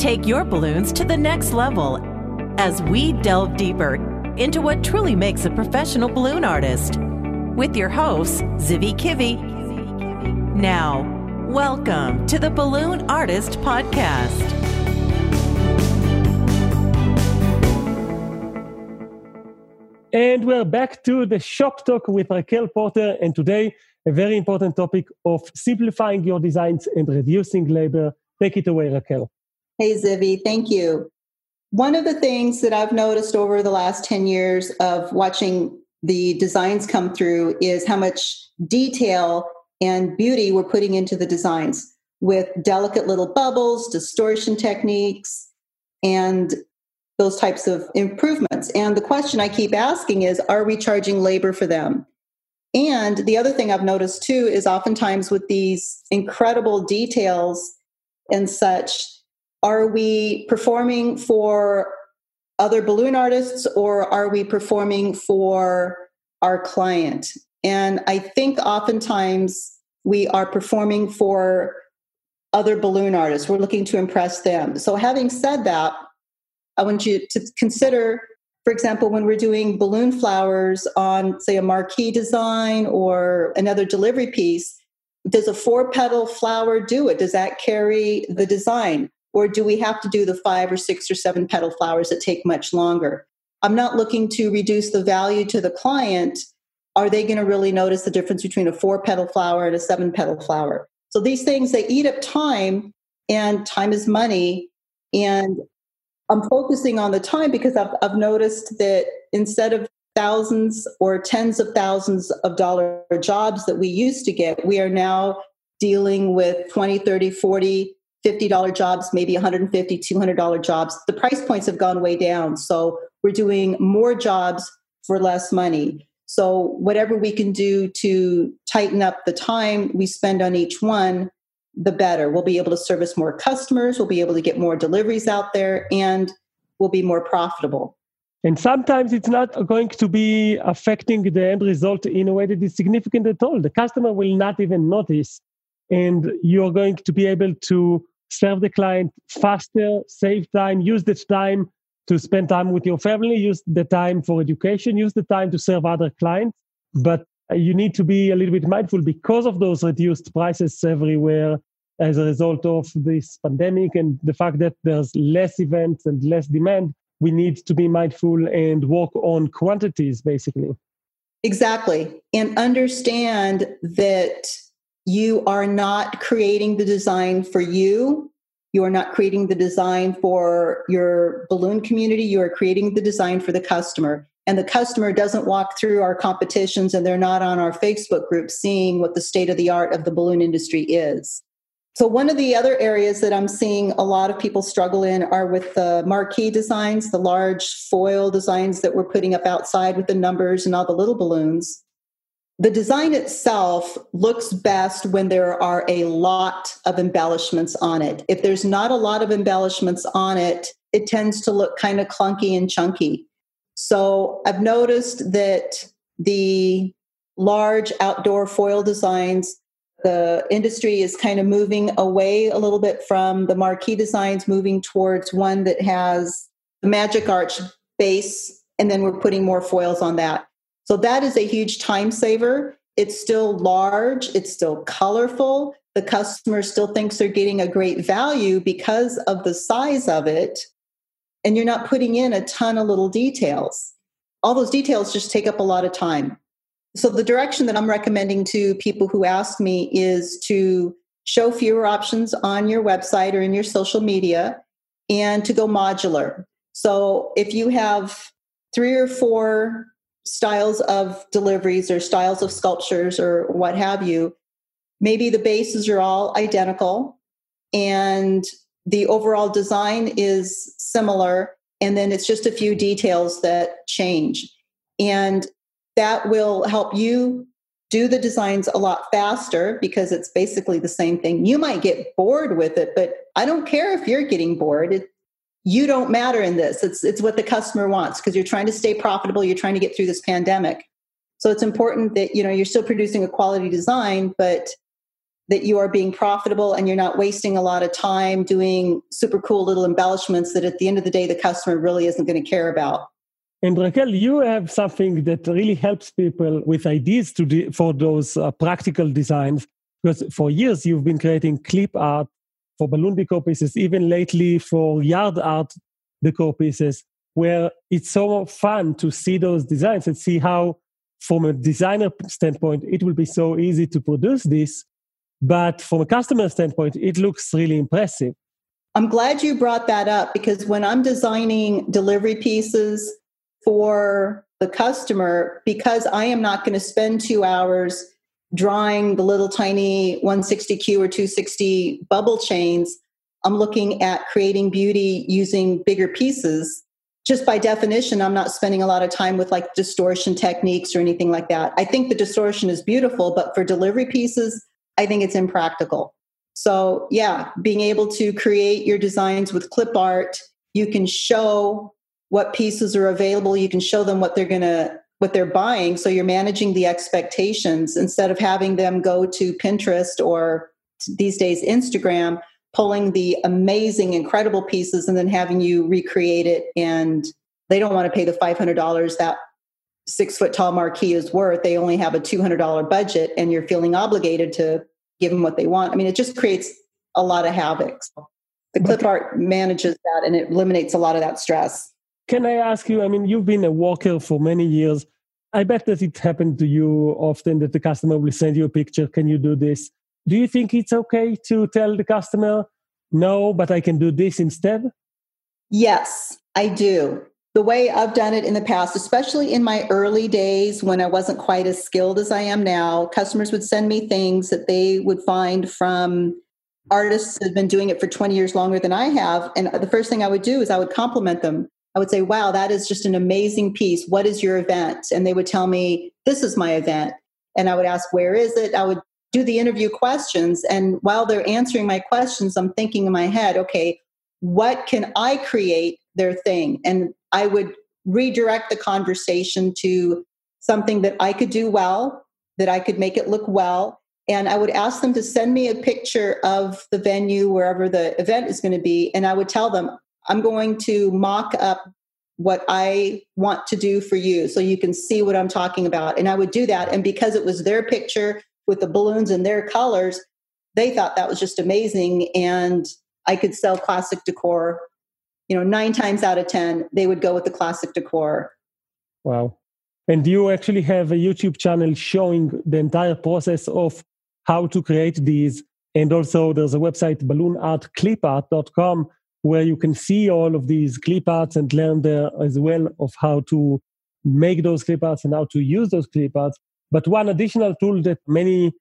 Take your balloons to the next level as we delve deeper into what truly makes a professional balloon artist. With your hosts, Zivi Kivi. Now, welcome to the Balloon Artist Podcast. And we're back to the shop talk with Raquel Porter. And today, a very important topic of simplifying your designs and reducing labor. Take it away, Raquel. Hey, Zivi, thank you. One of the things that I've noticed over the last 10 years of watching the designs come through is how much detail and beauty we're putting into the designs with delicate little bubbles, distortion techniques, and those types of improvements. And the question I keep asking is are we charging labor for them? And the other thing I've noticed too is oftentimes with these incredible details and such, are we performing for other balloon artists or are we performing for our client? And I think oftentimes we are performing for other balloon artists. We're looking to impress them. So, having said that, I want you to consider, for example, when we're doing balloon flowers on, say, a marquee design or another delivery piece, does a four petal flower do it? Does that carry the design? Or do we have to do the five or six or seven petal flowers that take much longer? I'm not looking to reduce the value to the client. Are they going to really notice the difference between a four petal flower and a seven petal flower? So these things, they eat up time, and time is money. And I'm focusing on the time because I've, I've noticed that instead of thousands or tens of thousands of dollar jobs that we used to get, we are now dealing with 20, 30, 40, $50 jobs, maybe $150, $200 jobs. The price points have gone way down. So we're doing more jobs for less money. So whatever we can do to tighten up the time we spend on each one, the better. We'll be able to service more customers, we'll be able to get more deliveries out there, and we'll be more profitable. And sometimes it's not going to be affecting the end result in a way that is significant at all. The customer will not even notice. And you're going to be able to serve the client faster, save time, use the time to spend time with your family, use the time for education, use the time to serve other clients. But you need to be a little bit mindful because of those reduced prices everywhere as a result of this pandemic and the fact that there's less events and less demand. We need to be mindful and work on quantities basically. Exactly. And understand that you are not creating the design for you you are not creating the design for your balloon community you are creating the design for the customer and the customer doesn't walk through our competitions and they're not on our Facebook group seeing what the state of the art of the balloon industry is. So, one of the other areas that I'm seeing a lot of people struggle in are with the marquee designs, the large foil designs that we're putting up outside with the numbers and all the little balloons. The design itself looks best when there are a lot of embellishments on it. If there's not a lot of embellishments on it, it tends to look kind of clunky and chunky. So I've noticed that the large outdoor foil designs, the industry is kind of moving away a little bit from the marquee designs, moving towards one that has the magic arch base, and then we're putting more foils on that. So that is a huge time saver. It's still large, it's still colorful. The customer still thinks they're getting a great value because of the size of it and you're not putting in a ton of little details. All those details just take up a lot of time. So, the direction that I'm recommending to people who ask me is to show fewer options on your website or in your social media and to go modular. So, if you have three or four styles of deliveries or styles of sculptures or what have you, maybe the bases are all identical and the overall design is similar and then it's just a few details that change. And that will help you do the designs a lot faster because it's basically the same thing. You might get bored with it but i don't care if you're getting bored. It, you don't matter in this it's it's what the customer wants because you're trying to stay profitable you're trying to get through this pandemic so it's important that you know you're still producing a quality design but that you are being profitable and you're not wasting a lot of time doing super cool little embellishments that at the end of the day the customer really isn't going to care about. And Raquel, you have something that really helps people with ideas to de- for those uh, practical designs. Because for years you've been creating clip art for balloon decor pieces, even lately for yard art decor pieces, where it's so fun to see those designs and see how, from a designer standpoint, it will be so easy to produce this. But from a customer standpoint, it looks really impressive. I'm glad you brought that up because when I'm designing delivery pieces for the customer, because I am not going to spend two hours drawing the little tiny 160Q or 260 bubble chains, I'm looking at creating beauty using bigger pieces. Just by definition, I'm not spending a lot of time with like distortion techniques or anything like that. I think the distortion is beautiful, but for delivery pieces, I think it's impractical. So, yeah, being able to create your designs with clip art, you can show what pieces are available, you can show them what they're going to what they're buying. So you're managing the expectations. Instead of having them go to Pinterest or these days Instagram pulling the amazing incredible pieces and then having you recreate it. And they don't want to pay the $500 that six foot tall marquee is worth. They only have a $200 budget and you're feeling obligated to give them what they want. I mean it just creates a lot of havoc. The clip art manages that and it eliminates a lot of that stress can I ask you? I mean, you've been a worker for many years. I bet that it happened to you often that the customer will send you a picture. Can you do this? Do you think it's okay to tell the customer, no, but I can do this instead? Yes, I do. The way I've done it in the past, especially in my early days when I wasn't quite as skilled as I am now, customers would send me things that they would find from artists that have been doing it for 20 years longer than I have. And the first thing I would do is I would compliment them. I would say, wow, that is just an amazing piece. What is your event? And they would tell me, this is my event. And I would ask, where is it? I would do the interview questions. And while they're answering my questions, I'm thinking in my head, okay, what can I create their thing? And I would redirect the conversation to something that I could do well, that I could make it look well. And I would ask them to send me a picture of the venue, wherever the event is going to be. And I would tell them, I'm going to mock up what I want to do for you so you can see what I'm talking about. And I would do that. And because it was their picture with the balloons and their colors, they thought that was just amazing. And I could sell classic decor. You know, nine times out of 10, they would go with the classic decor. Wow. And you actually have a YouTube channel showing the entire process of how to create these. And also, there's a website, balloonartclipart.com, where you can see all of these clip arts and learn there as well of how to make those clip arts and how to use those clip arts. But one additional tool that many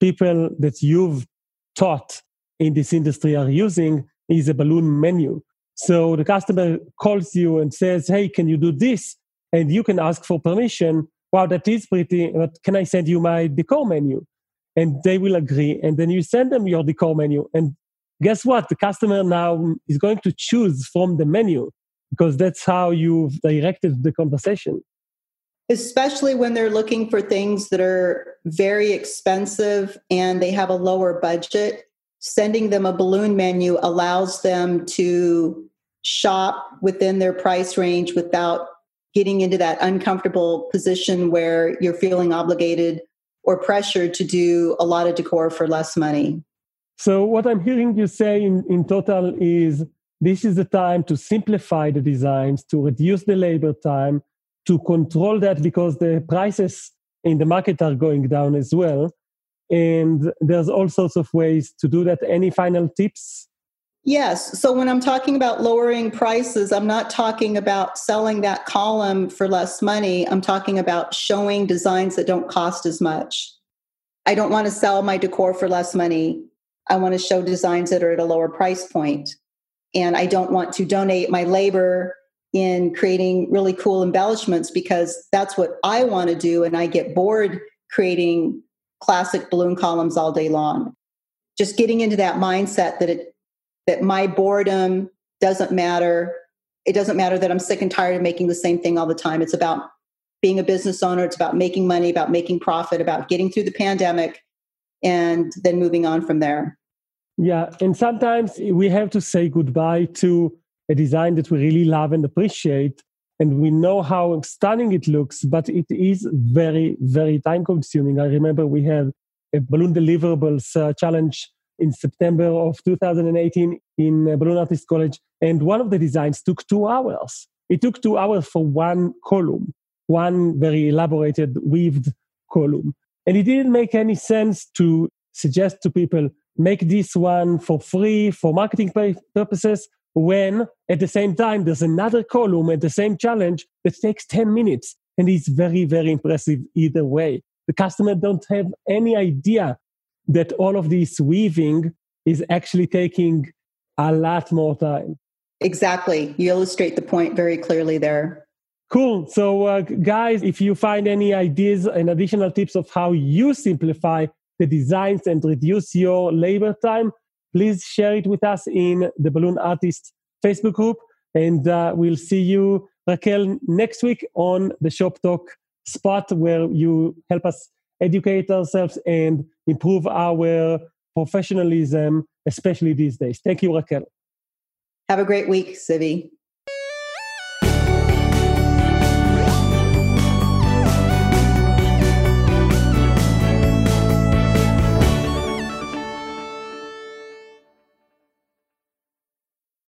people that you've taught in this industry are using is a balloon menu. So the customer calls you and says, Hey, can you do this? And you can ask for permission. Wow, that is pretty, but can I send you my decor menu? And they will agree. And then you send them your decor menu. And guess what? The customer now is going to choose from the menu because that's how you've directed the conversation. Especially when they're looking for things that are very expensive and they have a lower budget, sending them a balloon menu allows them to shop within their price range without getting into that uncomfortable position where you're feeling obligated or pressured to do a lot of decor for less money. So, what I'm hearing you say in, in total is this is the time to simplify the designs, to reduce the labor time, to control that because the prices in the market are going down as well. And there's all sorts of ways to do that. Any final tips? Yes. So when I'm talking about lowering prices, I'm not talking about selling that column for less money. I'm talking about showing designs that don't cost as much. I don't want to sell my decor for less money. I want to show designs that are at a lower price point. And I don't want to donate my labor in creating really cool embellishments because that's what I want to do. And I get bored creating classic balloon columns all day long. Just getting into that mindset that it that my boredom doesn't matter. It doesn't matter that I'm sick and tired of making the same thing all the time. It's about being a business owner, it's about making money, about making profit, about getting through the pandemic and then moving on from there. Yeah, and sometimes we have to say goodbye to a design that we really love and appreciate. And we know how stunning it looks, but it is very, very time consuming. I remember we had a balloon deliverables uh, challenge in September of 2018 in uh, Balloon Artist College. And one of the designs took two hours. It took two hours for one column, one very elaborated weaved column. And it didn't make any sense to suggest to people, make this one for free for marketing purposes, when at the same time there's another column at the same challenge that takes 10 minutes. And it's very, very impressive either way. The customer don't have any idea that all of this weaving is actually taking a lot more time. Exactly. You illustrate the point very clearly there. Cool. So, uh, guys, if you find any ideas and additional tips of how you simplify the designs and reduce your labor time, please share it with us in the Balloon Artist Facebook group. And uh, we'll see you, Raquel, next week on the Shop Talk spot where you help us educate ourselves and improve our professionalism, especially these days. Thank you, Raquel. Have a great week, Zivi.